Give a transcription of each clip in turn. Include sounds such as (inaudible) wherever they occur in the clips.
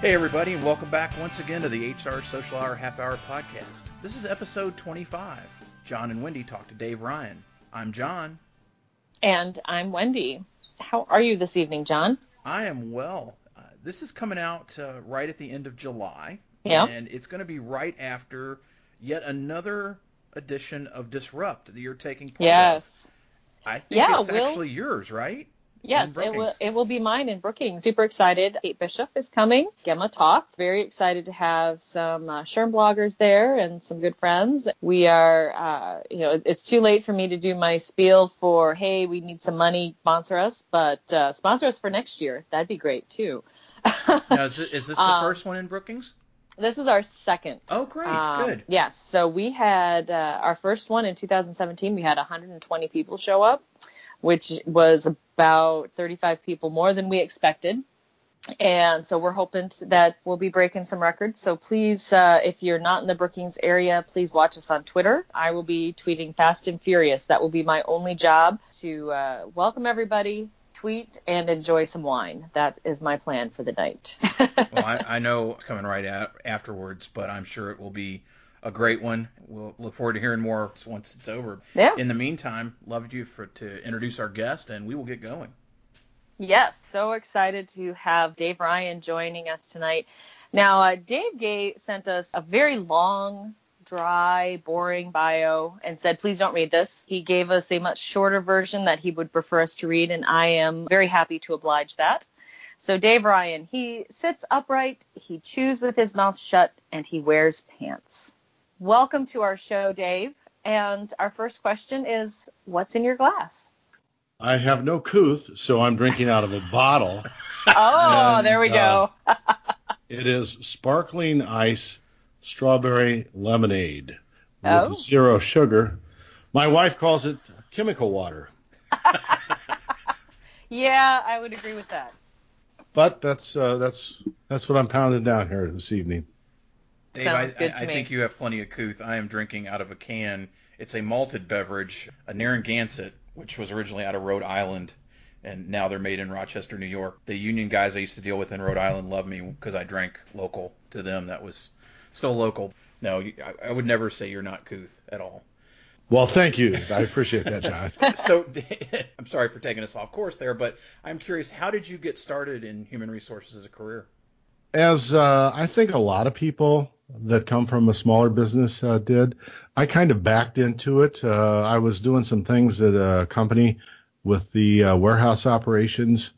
Hey, everybody, and welcome back once again to the HR Social Hour Half Hour Podcast. This is episode 25. Jon and Wendy talk to Dave Ryan. I'm Jon. And I'm Wendy. How are you this evening, Jon? I am well. Uh, this is coming out uh, right at the end of July. Yeah. And it's going to be right after yet another edition of Disrupt that you're taking part yes. of. I think Yeah, it's we'll- actually yours, right? Yes, it will. It will be mine in Brookings. Super excited. Kate Bishop is coming. Gemma Talk. Very excited to have some uh, SHRM bloggers there and some good friends. We are, uh, you know, it's too late for me to do my spiel for, hey, we need some money, sponsor us, but uh, sponsor us for next year. That'd be great too. (laughs) Now, is, it, is this the Um, first one in Brookings? This is our second. Oh, great. Um, Good. Yes. So we had uh, our first one in 2017. We had 120 people show up, which was about 35 people more than we expected. And so we're hoping that we'll be breaking some records. So please, uh, if you're not in the Brookings area, please watch us on Twitter. I will be tweeting fast and furious. That will be my only job to uh, welcome everybody, tweet, and enjoy some wine. That is my plan for the night. (laughs) well, I, I know it's coming right afterwards, but I'm sure it will be a great one. We'll look forward to hearing more once it's over. Yeah. In the meantime, loved you for to introduce our guest, and we will get going. Yes, so excited to have Dave Ryan joining us tonight. Now, uh, Dave Gay sent us a very long, dry, boring bio and said, please don't read this. He gave us a much shorter version that he would prefer us to read, and I am very happy to oblige that. So, Dave Ryan, he sits upright, he chews with his mouth shut, and he wears pants. Welcome to our show, Dave. And our first question is, what's in your glass? I have no couth, so I'm drinking out of a bottle. (laughs) Oh, And, there we go. It is sparkling ice strawberry lemonade with Oh. zero sugar. My wife calls it chemical water, (laughs) Yeah, I would agree with that. but that's uh, that's that's what I'm pounding down here this evening. Dave, Sounds I, good I, to I me. think you have plenty of couth. I am drinking out of a can. It's a malted beverage, a Narragansett, which was originally out of Rhode Island, and now they're made in Rochester, New York. The union guys I used to deal with in Rhode Island love me because I drank local to them. That was still local. No, I, I would never say you're not couth at all. Well, thank you. I appreciate that, Jon. (laughs) so (laughs) I'm sorry for taking us off course there, but I'm curious, how did you get started in human resources as a career? As uh, I think a lot of people that come from a smaller business uh, did, I kind of backed into it. Uh, I was doing some things at a company with the uh, warehouse operations,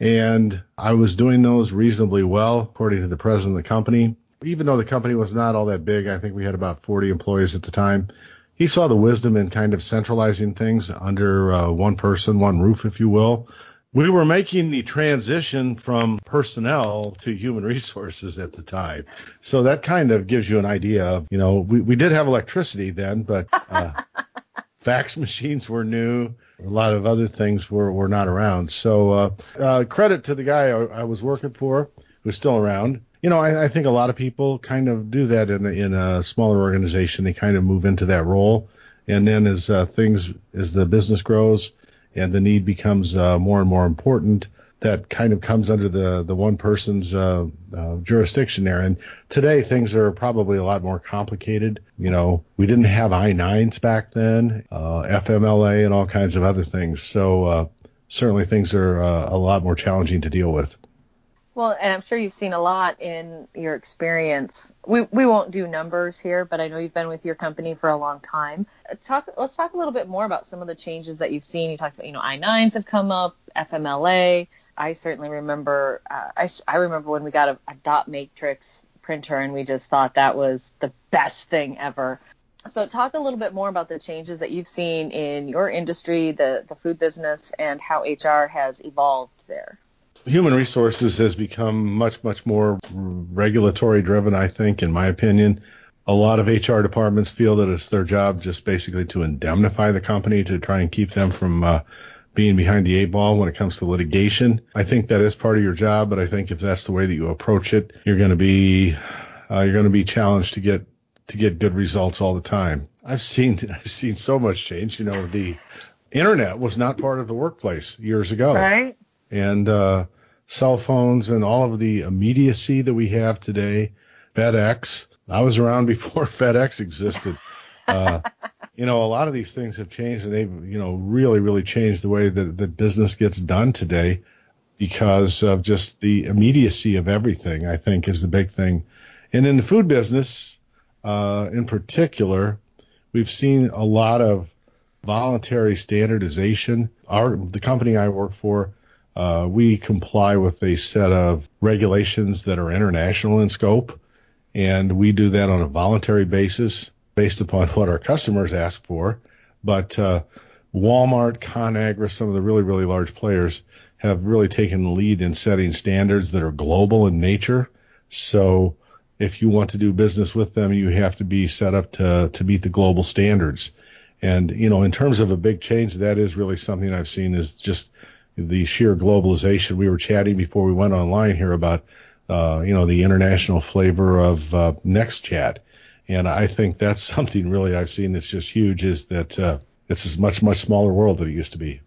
and I was doing those reasonably well, according to the president of the company. Even though the company was not all that big, I think we had about 40 employees at the time. He saw the wisdom in kind of centralizing things under uh, one person, one roof, if you will we were making the transition from personnel to human (laughs) resources at the time. So that kind of gives you an idea of, you know, we, we did have electricity then, but uh, (laughs) fax machines were new. A lot of other things were, were not around. So uh, uh, credit to the guy I, I was working for who's still around. You know, I, I think a lot of people kind of do that in a, in a smaller organization. They kind of move into that role. And then as uh, things, as the business grows, and the need becomes uh, more and more important. That kind of comes under the the one person's uh, uh, jurisdiction there. And today things are probably a lot more complicated. You know, we didn't have I-9s back then, uh, FMLA, and all kinds of other things. So uh, certainly things are uh, a lot more challenging to deal with. Well, and I'm sure you've seen a lot in your experience. We we won't do numbers here, but I know you've been with your company for a long time. Talk. Let's talk a little bit more about some of the changes that you've seen. You talked about, you know, I9s have come up, FMLA. I certainly remember. Uh, I I remember when we got a, a dot matrix printer, and we just thought that was the best thing ever. So talk a little bit more about the changes that you've seen in your industry, the the food business, and how HR has evolved there. Human resources has become much much more regulatory driven i think in my opinion. A lot of hr departments feel that it's their job just basically to indemnify the company to try and keep them from uh, being behind the eight ball when it comes to litigation. I think that is part of your job but i think if that's the way that you approach it you're going to be uh, you're going to be challenged to get to get good results all the time. I've seen (laughs) i've seen so much change you know the internet was not part of the workplace years ago. Right. and uh, cell phones and all of the immediacy that we have today. FedEx. I was around (laughs) before FedEx existed. Uh, you know, a lot of these things have changed and they've, you know, really, really changed the way that, that business gets done today because of just the immediacy of everything, I think is the big thing. And in the food business, uh, in particular, we've seen a lot of voluntary standardization. Our, the company I work for, uh, we comply with a set of regulations that are international in scope, and we do that on a voluntary basis based upon (laughs) what our customers ask for. But uh, Walmart, ConAgra, some of the really, really large players have really taken the lead in setting standards that are global in nature. So if you want to do business with them, you have to be set up to, to meet the global standards. And, you know, in terms of a big change, that is really something I've seen is just the sheer globalization. We were chatting before we went online here about, uh, you know, the international flavor of uh, NextChat. And I think that's (laughs) something really I've seen that's just huge is that uh, it's a much, much smaller world than it used to be.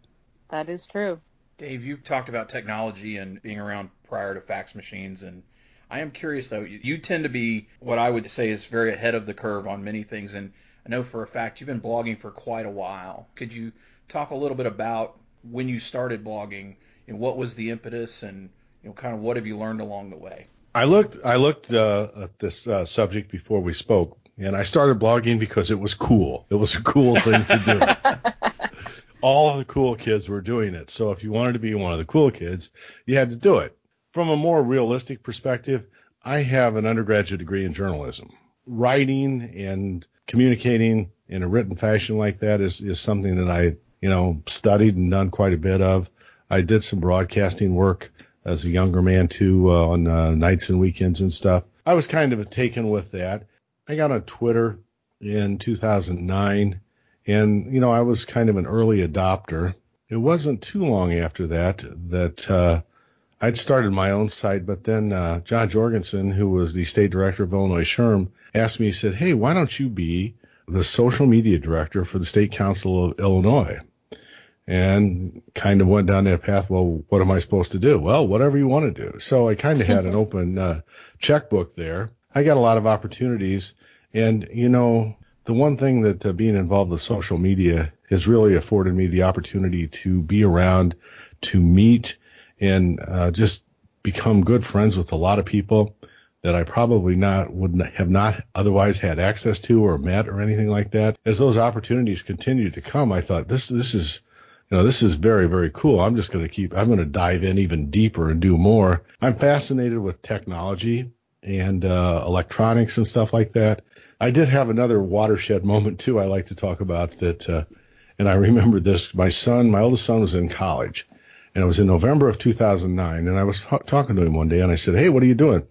That is true. Dave, you've talked about technology and being around prior to fax machines. And I am curious, though, you, you tend to be what I would say is very ahead of the curve on many things. And I know for a fact you've been blogging for quite a while. Could you talk a little bit about when you started blogging and what was the impetus and you know kind of what have you learned along the way? I looked I looked uh, at this uh, subject before we spoke, and I started blogging because it was cool. It was a cool thing to do. (laughs) All the cool kids were doing it, so if you wanted to be one of the cool kids, you had to do it. From a more realistic perspective, I have an undergraduate degree in journalism. Writing and communicating in a written fashion like that is, is something that I, you know, studied and done quite a bit of. I did some broadcasting work as a younger man too uh, on uh, nights and weekends and stuff. I was kind of taken with that. I got on Twitter in 2009 and, you know, I was kind of an early adopter. It wasn't too long after that that, uh, I'd started my own site, but then, uh, John Jorgensen, who was the state director of Illinois SHRM, asked me, he said, Hey, why don't you be the social media director for the state council of Illinois? And kind of went down that path. Well, what am I supposed to do? Well, whatever you want to do. So I kind of had an (laughs) open uh, checkbook there. I got a lot of opportunities, and you know, the one thing that uh, being involved with social media has really afforded me the opportunity to be around, to meet, and uh, just become good friends with a lot of people that I probably not would have not otherwise had access to or met or anything like that. As those opportunities continued to come, I thought this this is you know, this is very, very cool. I'm just going to keep, I'm going to dive in even deeper and do more. I'm fascinated with technology and uh, electronics and stuff like that. I did have another watershed (laughs) moment too. I like to talk about that. Uh, and I remember this. My son, my oldest son was in college and it was in November of 2009. And I was talking to him one day and I said, Hey, what are you doing?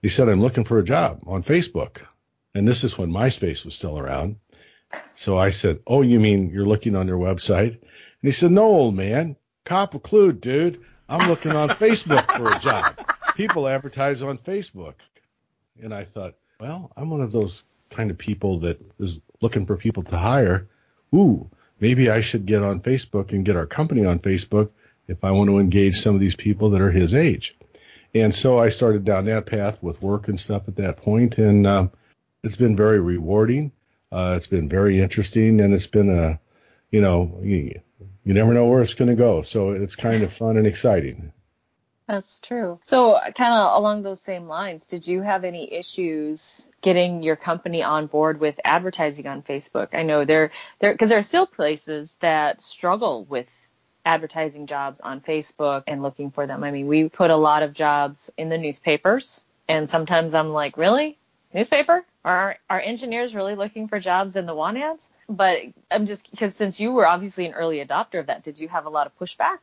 He said, I'm looking for a job on Facebook. And this is when MySpace was still around. So I said, Oh, you mean you're looking on their website? And he said, No, old man, cop a clue, dude. I'm looking on (laughs) Facebook for a job. People advertise on Facebook. And I thought, well, I'm one of those kind of people that is looking for people to hire. Ooh, maybe I should get on Facebook and get our company on Facebook if I want to engage some of these people that are his age. And so I started down that path with work and stuff at that point, and um, it's been very rewarding. Uh, it's been very interesting, and it's been a, you know, you never know where it's going to go. So it's kind of fun and exciting. That's true. So, kind of along those same lines, did you have any issues getting your company on board with advertising on Facebook? I know there, there, because there are still places that struggle with advertising jobs on Facebook and looking for them. I mean, we put a lot of jobs in the newspapers, and sometimes I'm like, really, newspaper? Are our engineers really looking for jobs in the want ads? But I'm just because since you were obviously an early adopter of that, did you have a lot of pushback?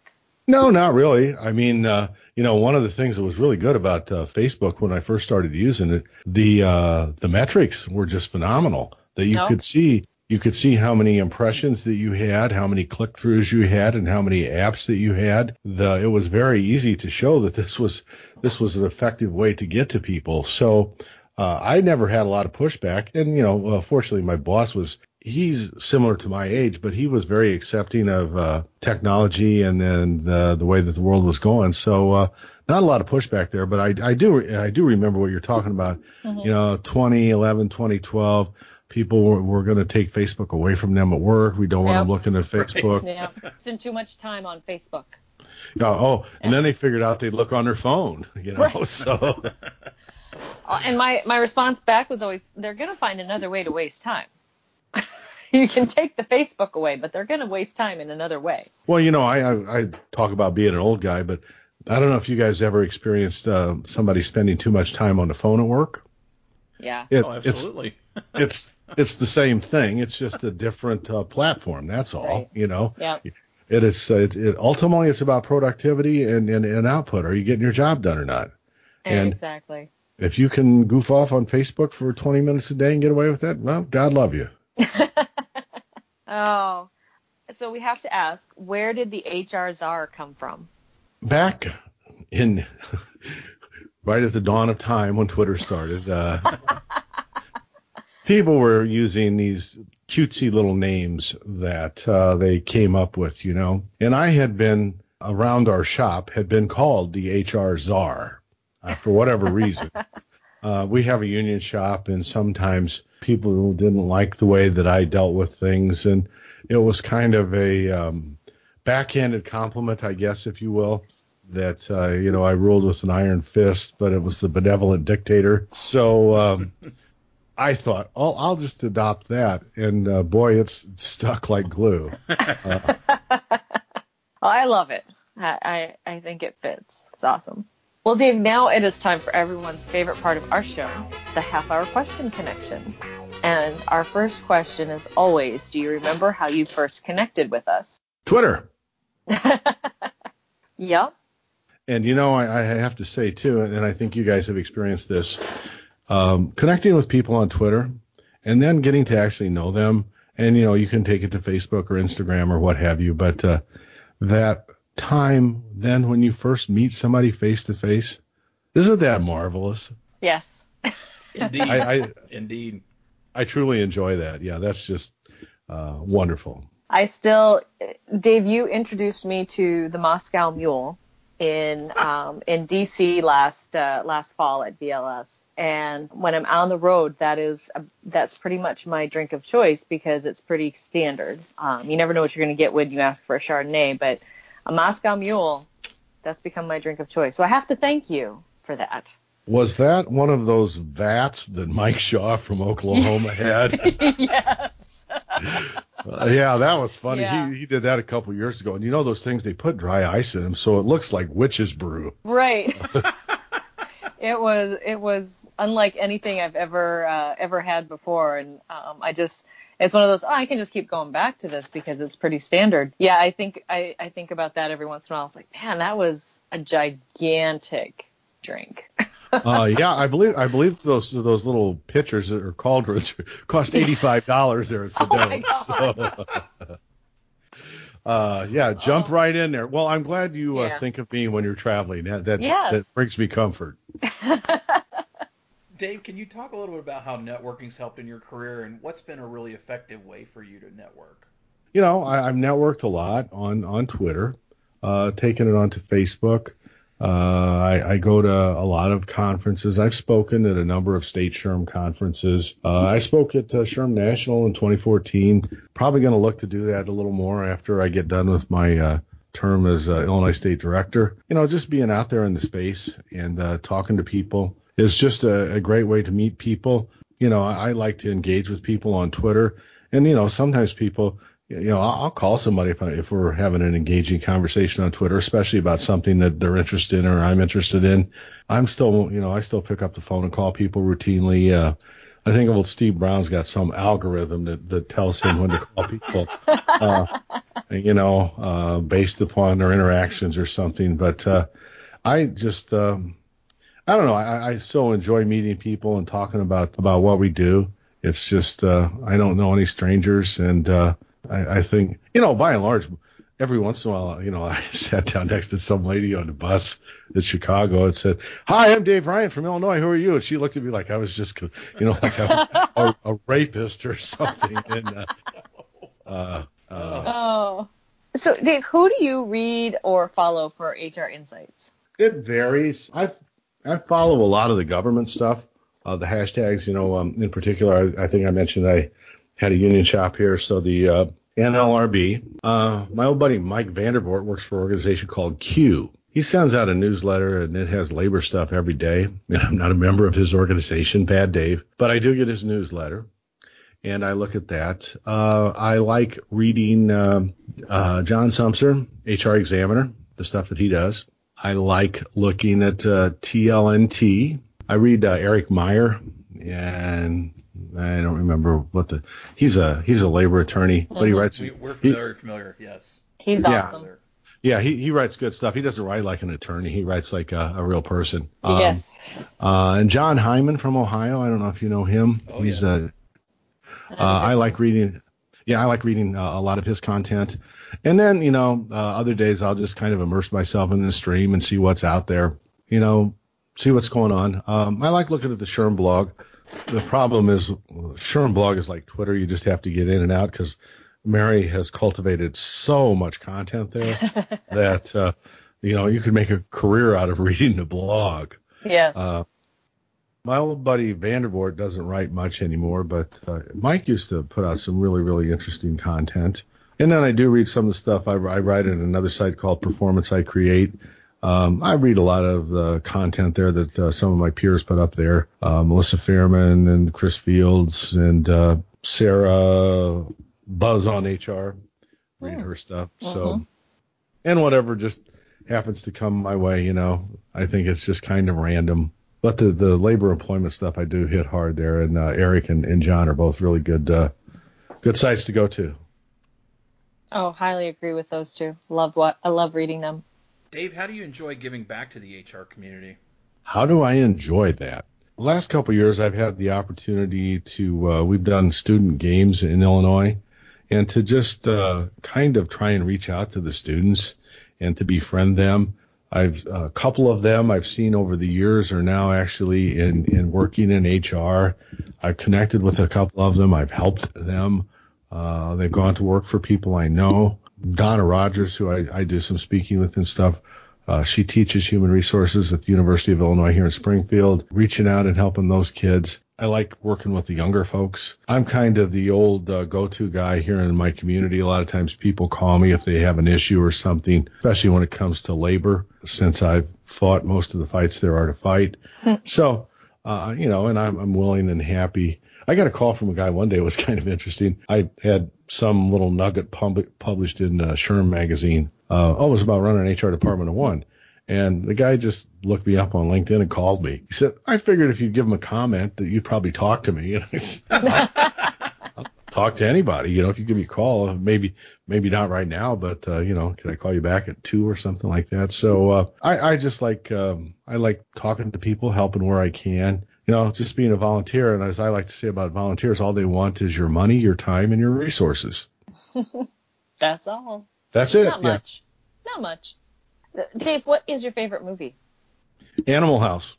No, not really. I mean, uh, you know, one of the things that was really good about uh, Facebook when I first started using it, the uh, the metrics were just phenomenal. That you no. could see you could see how many impressions that you had, how many click throughs you had, and how many apps that you had. The it was very easy to show that this was this was an effective way to get to people. So uh, I never had a lot of pushback, and you know, uh, fortunately, my boss was he's similar to my age, but he was very accepting of uh, technology and then the, the way that the world was going. So uh, not a lot of pushback there, but I, I do I do remember what you're talking about. Mm-hmm. You know, 2011, 2012, people were, were going to take Facebook away from them at work. We don't yep. want them looking at Facebook. Right. Yeah, spend too much time on Facebook. Yeah, oh, and then they figured out they'd look on their phone. You know, right. so. (laughs) Uh, and my my response back was always, they're going to find another way to waste time. (laughs) you can take the Facebook away, but they're going to waste time in another way. Well, you know, I, I, I talk about being an old guy, but I don't know if you guys ever experienced uh, somebody spending too much time on the phone at work. Yeah. It, oh, absolutely. It's, (laughs) it's it's the same thing. It's just a different uh, platform. That's all. Right. You know. Yeah. It is. Uh, it, it, ultimately, it's about productivity and, and, and output. Are you getting your job done or not? And exactly. If you can goof off on Facebook for 20 minutes a day and get away with that, well, God love you. (laughs) oh, so we have to ask, where did the HR czar come from? Back in (laughs) right at the dawn of time when Twitter started, uh, (laughs) people were using these cutesy little names that uh, they came up with, you know. And I had been around our shop, had been called the HR czar uh, for whatever reason. (laughs) Uh, we have a union shop, and sometimes people didn't like the way that I dealt with things, and it was kind of a um, backhanded compliment, I guess, if you will that uh, you know I ruled with an iron fist, but it was the benevolent dictator. So um, I thought, oh, I'll just adopt that, and uh, boy, it's stuck like glue. Uh, (laughs) oh, I love it. I, I I think it fits. It's awesome. Well, Dave, now it is time for everyone's favorite part of our show, the half hour question connection. And our first question is always Do you remember how you first connected with us? Twitter. (laughs) yep. And you know, I, I, have to say too, and I think you guys have experienced this, um, connecting with people on Twitter and then getting to actually know them. And you know, you can take it to Facebook or Instagram or what have you, but uh, that time then when you first meet somebody face to face, isn't that marvelous? Yes. (laughs) Indeed. I, I, Indeed. I truly enjoy that. Yeah, that's just uh, wonderful. I still, Dave, you introduced me to the Moscow Mule in um, in DC last uh, last fall at VLS. And when I'm on the road, that is that's pretty much my drink of choice because it's pretty standard. Um, you never know what you're going to get when you ask for a Chardonnay, but a Moscow Mule, that's become my drink of choice. So I have to thank you for that. Was that one of those vats that Mike Shaw from Oklahoma (laughs) had? yes. uh, yeah, that was funny. Yeah. He he did that a couple years ago, and you know those things they put dry ice in them, so it looks like witch's brew. Right. (laughs) it was it was unlike anything I've ever uh, ever had before, and um, I just it's one of those oh, I can just keep going back to this because it's pretty standard. Yeah, I think I I think about that every once in a while. It's like, man, that was a gigantic drink. uh, yeah, I believe I believe those those little pitchers or cauldrons (laughs) cost eighty five dollars there at (laughs) Fidelis. Oh so, (laughs) uh, yeah, jump oh. right in there. Well, I'm glad you uh, think of me when you're traveling. That that, yes. that brings me comfort. Dave, can you talk a little bit about how networking's helped in your career and what's been a really effective way for you to network? You know, I, have networked a lot on on Twitter, uh, taken it onto Facebook. Uh, I, I, go to a lot of conferences. I've spoken at a number of state SHRM conferences. Uh, I spoke at uh, SHRM National in 2014. Probably going to look to do that a little more after I get done with my uh, term as uh, Illinois State Director. You know, just being out there in the space and uh, talking to people is just a, a, great way to meet people. You know, I, I like to engage with people on Twitter, and you know, sometimes people you know, I'll call somebody if I, if we're having an engaging conversation on Twitter, especially about something that they're interested in or I'm interested in. I'm still, you know, I still pick up the phone and call people routinely. Uh, I think old Steve Brown's got some algorithm that, that tells him when to call people, uh, you know, uh, based upon their interactions or something. But uh, I just, um, I don't know. I, I so enjoy meeting people and talking about about what we do. It's just uh, I don't know any strangers, and uh, I, I think, you know, by and large, every once in a while, you know, (laughs) I sat down next to some lady on the bus in Chicago and said, "Hi, I'm Dave Ryan from Illinois. Who are you?" And she looked at me like I was just, you know, like I was a, a rapist or something. And uh, uh, uh, oh, so Dave, who do you read or follow for HR insights? It varies. I I follow a lot of the government stuff, uh, the hashtags. You know, um, in particular, I, I, think I mentioned I had a union shop here, so the uh, NLRB. Uh, my old buddy Mike VanDervort works for an organization called CUE. He sends out a newsletter and it has labor stuff every day. I'm not a member of his organization, Bad Dave, but I do get his newsletter and I look at that. Uh, I like reading uh, uh, John Sumser, HR Examiner, the stuff that he does. I like looking at uh, TLNT. I read uh, Eric Meyer, and I don't remember what the he's a he's a labor attorney, but he writes. We, are familiar, he, familiar, yes. He's yeah, awesome. Yeah, he, he writes good stuff. He doesn't write like an attorney. He writes like a, a real person. Um, yes. Uh, and Jon Hyman from Ohio. I don't know if you know him. Oh, he's yeah. uh, uh, I like reading. Yeah, I like reading uh, a lot of his content. And then, you know, uh, other days I'll just kind of immerse myself in the stream and see what's out there. You know, see what's going on. Um, I like looking at the SHRM blog the problem is SHRM blog is like Twitter. You just have to get in and out because Mary has cultivated so much content there (laughs) that uh, you know you could make a career out of reading the blog. Yes. Uh, my old buddy VanDervort doesn't write much anymore, but uh, Mike used to put out some really really interesting content. And then I do read some of the stuff I, I write at another site called Performance I Create um, I read a lot of the content there that uh, some of my peers put up there. Uh, Melissa Fairman and Chris Fields and uh, Sarah Buzz on HR. Read her stuff. Uh-huh. So, and whatever just happens to come my way, you know, I think it's just kind of random. But the, the labor employment stuff I do hit hard there, and uh, Eric and, and John are both really good uh, good sites to go to. Oh, highly agree with those two. Love what I love reading them. Dave, how do you enjoy giving back to the HR community? How do I enjoy that? Last couple years, I've had the opportunity to. Uh, we've done student games in Illinois, and to just uh, kind of try and reach out to the students and to befriend them. I've a couple of them I've seen over the years are now actually in in working in HR. I've connected with a couple of them. I've helped them. Uh, they've gone to work for people I know. Donna Rogers, who I, I do some speaking with and stuff. Uh, she teaches human resources at the University of Illinois here in Springfield, reaching out and helping those kids. I like working with the younger folks. I'm kind of the old uh, go-to guy here in my community. A lot of times people call me if they have an issue or something, especially when it comes to labor, since I've fought most of the fights there are to fight. (laughs) so, uh, you know, and I'm, I'm willing and happy. I got a call from a guy one day. It was (laughs) kind of interesting. I had some little nugget pub- published in uh, SHRM magazine. Uh, oh, it was about running an HR department of one. And the guy just looked me up on LinkedIn and called me. He said, I figured if you'd give him a comment that you'd probably talk to me. And I said, I'll talk to anybody. You know, if you give me a call, maybe, maybe not right now, but, uh, you know, can I call you back at two or something like that? So, uh, I, I just like, um, I like talking to people, helping where I can you know, just being a volunteer. And as I like to say about volunteers, all they want is your money, your time, and your resources. (laughs) That's all. That's it. Not yeah. much. Not much. Dave, what is your favorite movie? Animal House.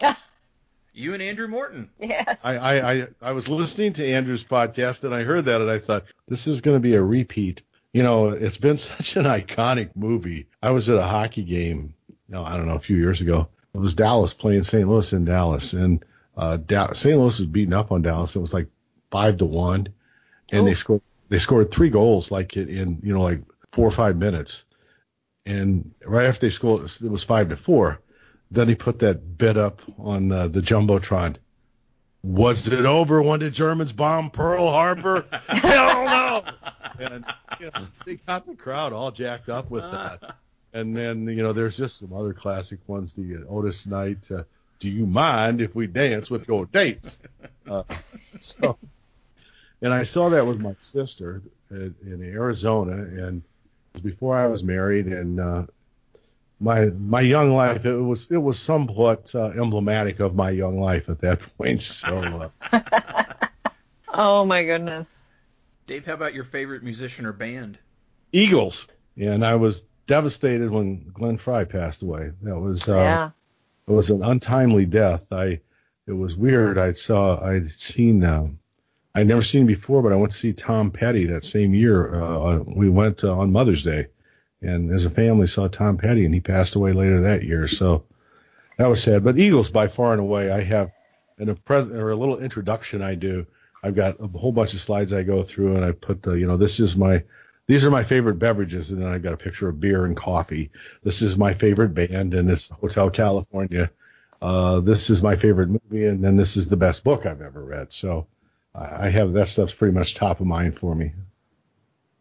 (laughs) you and Andrew Morton. Yes. I, I, I, I was listening to Andrew's podcast and I heard that and I thought, this is going to be a repeat. You know, it's been (laughs) such an iconic movie. I was at a hockey game, you know, I don't know, a few years ago, it was Dallas playing St. Louis in Dallas, and uh, da- St. Louis was beating up on Dallas. It was like five to one, and oh. they scored they scored three goals like in, in you know like four or five minutes, and right after they scored it was five to four. Then he put that bit up on uh, the jumbotron. Was it over when the Germans bombed Pearl Harbor? (laughs) Hell no! And you know, they got the crowd all jacked up with that. (laughs) And then you know, there's just some other classic ones. The uh, Otis Knight. Uh, Do you mind if we dance with your dates? Uh, so, and I saw that with my sister in, in Arizona, and it was before I was married, and uh, my my young life it was it was somewhat uh, emblematic of my young life at that (laughs) point. So. Uh, (laughs) oh my goodness. Dave, how about your favorite musician or band? Eagles. And I was devastated when Glenn Frey passed away. That was uh, yeah. it was an untimely death. I it was weird. I saw I'd seen uh, I'd never seen him before, but I went to see Tom Petty that same year. Uh, we went uh, on Mother's Day, and as a family saw Tom Petty, and he passed away later that year. So that was sad. But Eagles, by far and away, I have in a present or a little introduction I do. I've got a whole bunch of slides I go through, and I put the, you know, this is my, these are my favorite beverages, and then I've got a picture of beer and coffee. This is my favorite band, and it's Hotel California. Uh, this is my favorite movie, and then this is the best book I've ever read. So I have that stuff's pretty much top of mind for me.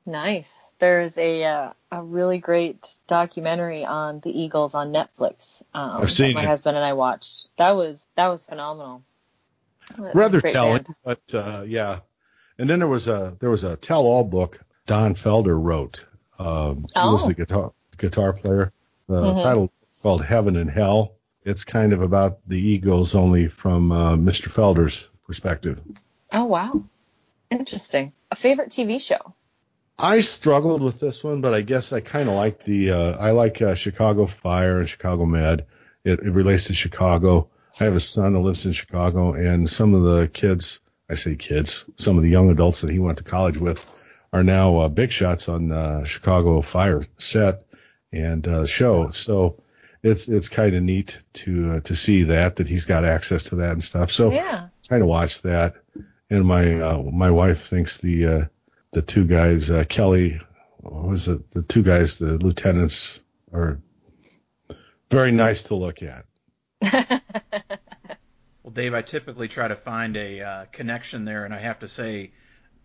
Nice. There's a uh, a really great documentary on the Eagles on Netflix. Um, I've seen my it. husband and I watched. That was that was phenomenal. Rather telling, band. but uh, yeah. And then there was a there was a tell-all book Don Felder wrote. Um, He was Oh. the guitar guitar player. The Mhm. title is called Heaven and Hell. It's kind of about the Eagles, only from uh, Mr. Felder's perspective. Oh wow, interesting. A favorite TV show? I struggled with this one, but I guess I kind of like the uh, I like uh, Chicago Fire and Chicago Med. It, it relates to Chicago. I have a son that lives in Chicago, and some of the kids, I say kids, some of the young adults that he went to college with, are now uh, big shots on uh, Chicago Fire set and uh, show. So it's it's kind of neat to uh, to see that that he's got access to that and stuff. So Yeah. try to watch that. And my uh, my wife thinks the uh, the two guys uh, Kelly, what was it? The two guys, the lieutenants, are very nice to look at. (laughs) Well, Dave, I typically try to find a uh, connection there, and I have to say,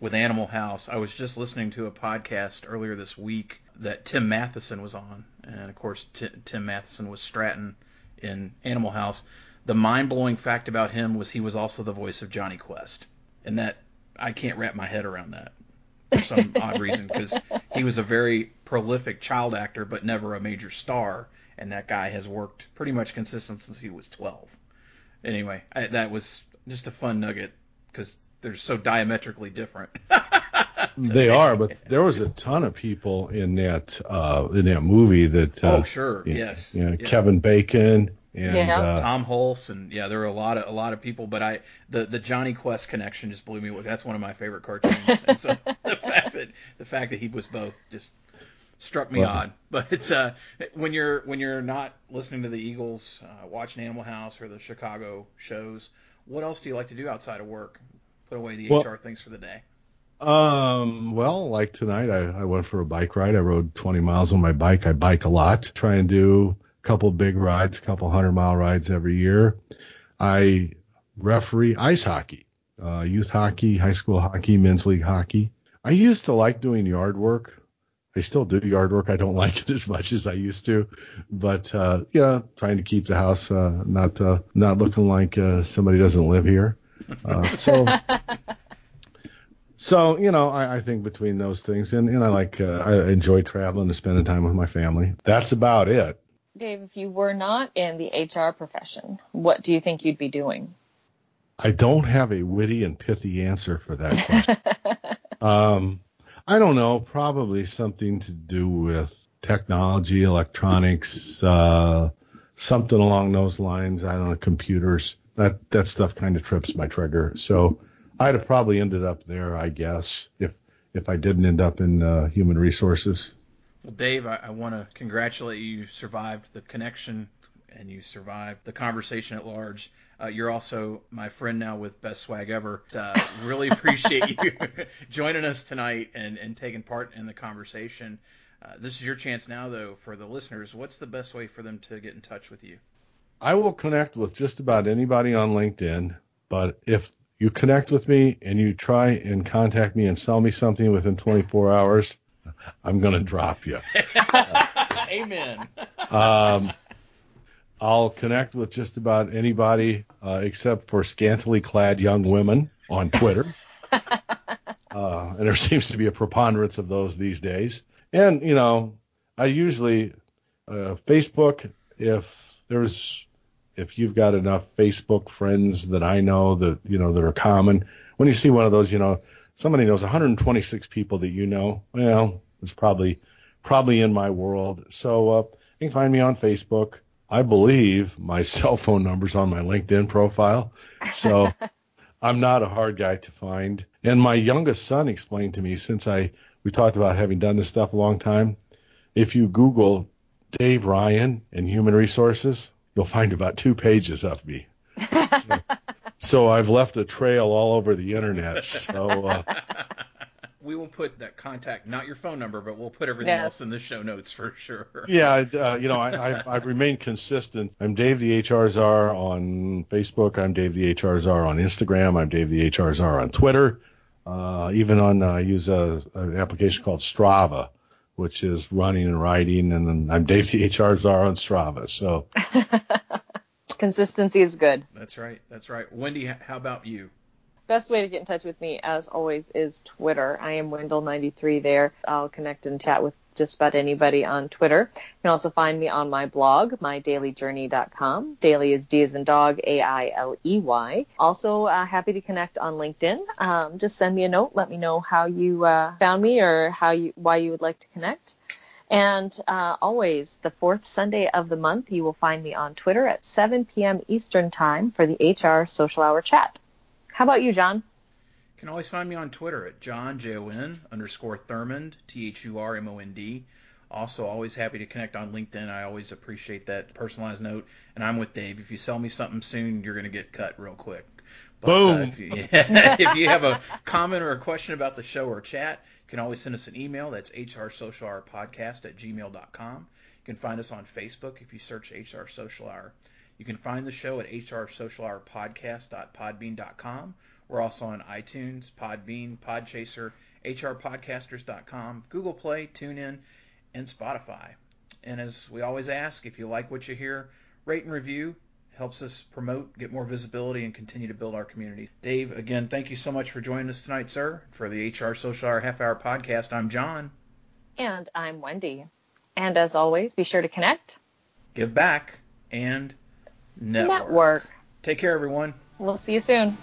with Animal House, I was just listening to a podcast earlier this week that Tim Matheson was on, and of course, Ti Tim Matheson was Stratton in Animal House. The mind-blowing fact about him was he was also the voice of Jonny Quest, and that I can't wrap my head around that for some (laughs) odd reason because he was a very prolific child actor, but never a major star, and that guy has worked pretty much consistent since he was 12 anyway, I, that was just a fun nugget because they're so diametrically different. (laughs) They are, but there was a ton of people in that uh, in that movie that. Uh, oh, sure, yeah, yes, You know, yeah. Kevin Bacon and Yeah. uh, Tom Hulce, and yeah, there were a lot of a lot of people. But I the the Jonny Quest connection just blew me away. That's one of my favorite cartoons, (laughs) and so the fact that the fact that he was both just struck me Well- odd. But uh, when you're when you're not listening to the Eagles, uh, watching Animal House or the Chicago shows, what else do you like to do outside of work? Put away the Well- HR things for the day. Um, well, like tonight, I, I went for a bike ride. I rode 20 miles on my bike. I bike a lot. Try and do a couple big rides, a couple hundred mile rides every year. I referee ice hockey, uh, youth hockey, high school hockey, men's league hockey. I used to like doing yard work. I still do yard work. I don't (laughs) like it as much as I used to, but uh, yeah, trying to keep the house uh, not uh, not looking like uh, somebody doesn't live here. Uh, so so you know, I, I think between those things, and, and I like uh, I enjoy traveling and spending time with my family. That's about it. Dave, if you were not in the HR profession, what do you think you'd be doing? I don't have a witty and pithy answer for that question. (laughs) um, I don't know. Probably something to do with technology, electronics, uh, something along those lines. I don't know, computers. That that stuff kind of trips my trigger. So I'd have probably ended up there, I guess, if if I didn't end up in uh, human resources. Well, Dave, I, I want to congratulate you. You survived the connection and you survived the conversation at large. Uh, you're also my friend now with Best Swag Ever. Uh, really appreciate you (laughs) joining us tonight and, and taking part in the conversation. Uh, this is your chance now, though, for the listeners. What's the best way for them to get in touch with you? I will connect with just about anybody on LinkedIn, but if you connect with me and you try and contact me and sell me something within 24 hours, I'm going to drop you. (laughs) Amen. Um, I'll connect with just about anybody uh, except for scantily clad young women on Twitter. (laughs) Uh, and there seems to be a preponderance of those these days. And, you know, I usually, uh, Facebook, if there's, if you've got enough Facebook friends that I know that, you know, that are common, when you see one of those, you know, somebody knows 126 people that you know, well, it's probably, probably in my world. So, uh, you can find me on Facebook. I believe my (laughs) cell phone number's on my LinkedIn profile. So (laughs) I'm not a hard guy to find. And my youngest son explained to me since I we talked about having done this stuff a long time. if you Google Dave Ryan and human resources, you'll find about two pages of me. so, so I've left a trail all over the internet. So uh, (laughs) we will put that contact, not your phone number, but we'll put everything Yes. else in the show notes for sure. yeah, uh, you know, I, I, I've remained consistent. I'm Dave the HR Czar on Facebook. I'm Dave the HR Czar on Instagram. I'm Dave the HR Czar on Twitter. Uh, even on, uh, I use a, an application called Strava, which is running and riding. And then I'm Dave the HR Czar on Strava. So (laughs) Consistency is good. That's right. That's right. Wendy, how about you? Best way to get in touch with me, as always, is Twitter. I am Wendell93 there. I'll connect and chat with just about anybody on Twitter. You can also find me on my blog, mydaileyjourney.com. Dailey is D as in dog, A-I-L-E-Y. Also, uh, happy to connect on LinkedIn. Um, just send me a note. Let me know how you uh, found me or how you why you would like to connect. And uh, always, the fourth Sunday of the month, you will find me on Twitter at 7 p.m. Eastern Time for the HR Social Hour chat. How about you, Jon? You can always find me on Twitter at Jon J O N underscore Thurmond T H U R M O N D. Also, always happy to connect on LinkedIn. I always appreciate that personalized note. And I'm with Dave. If you sell me something soon, you're going to get cut real quick. But, uh, Boom. if, you, (laughs) if you have a comment or a question about the show or chat, you can always send us an email. That's hrsocialhourpodcast at gmail.com. You can find us on Facebook if you search HR Social Hour. You can find the show at hrsocialhourpodcast.podbean.com. We're also on iTunes, Podbean, Podchaser, hrpodcasters.com, Google Play, TuneIn, and Spotify. And as we always ask, if you like what you hear, rate and review. Helps us promote, get more visibility, and continue to build our community. Dave, again, thank you so much for joining us tonight, sir. For the HR Social Hour Half Hour Podcast, I'm Jon. And I'm Wendy. And as always, be sure to connect, Give back and network. network. Take care, everyone. We'll see you soon.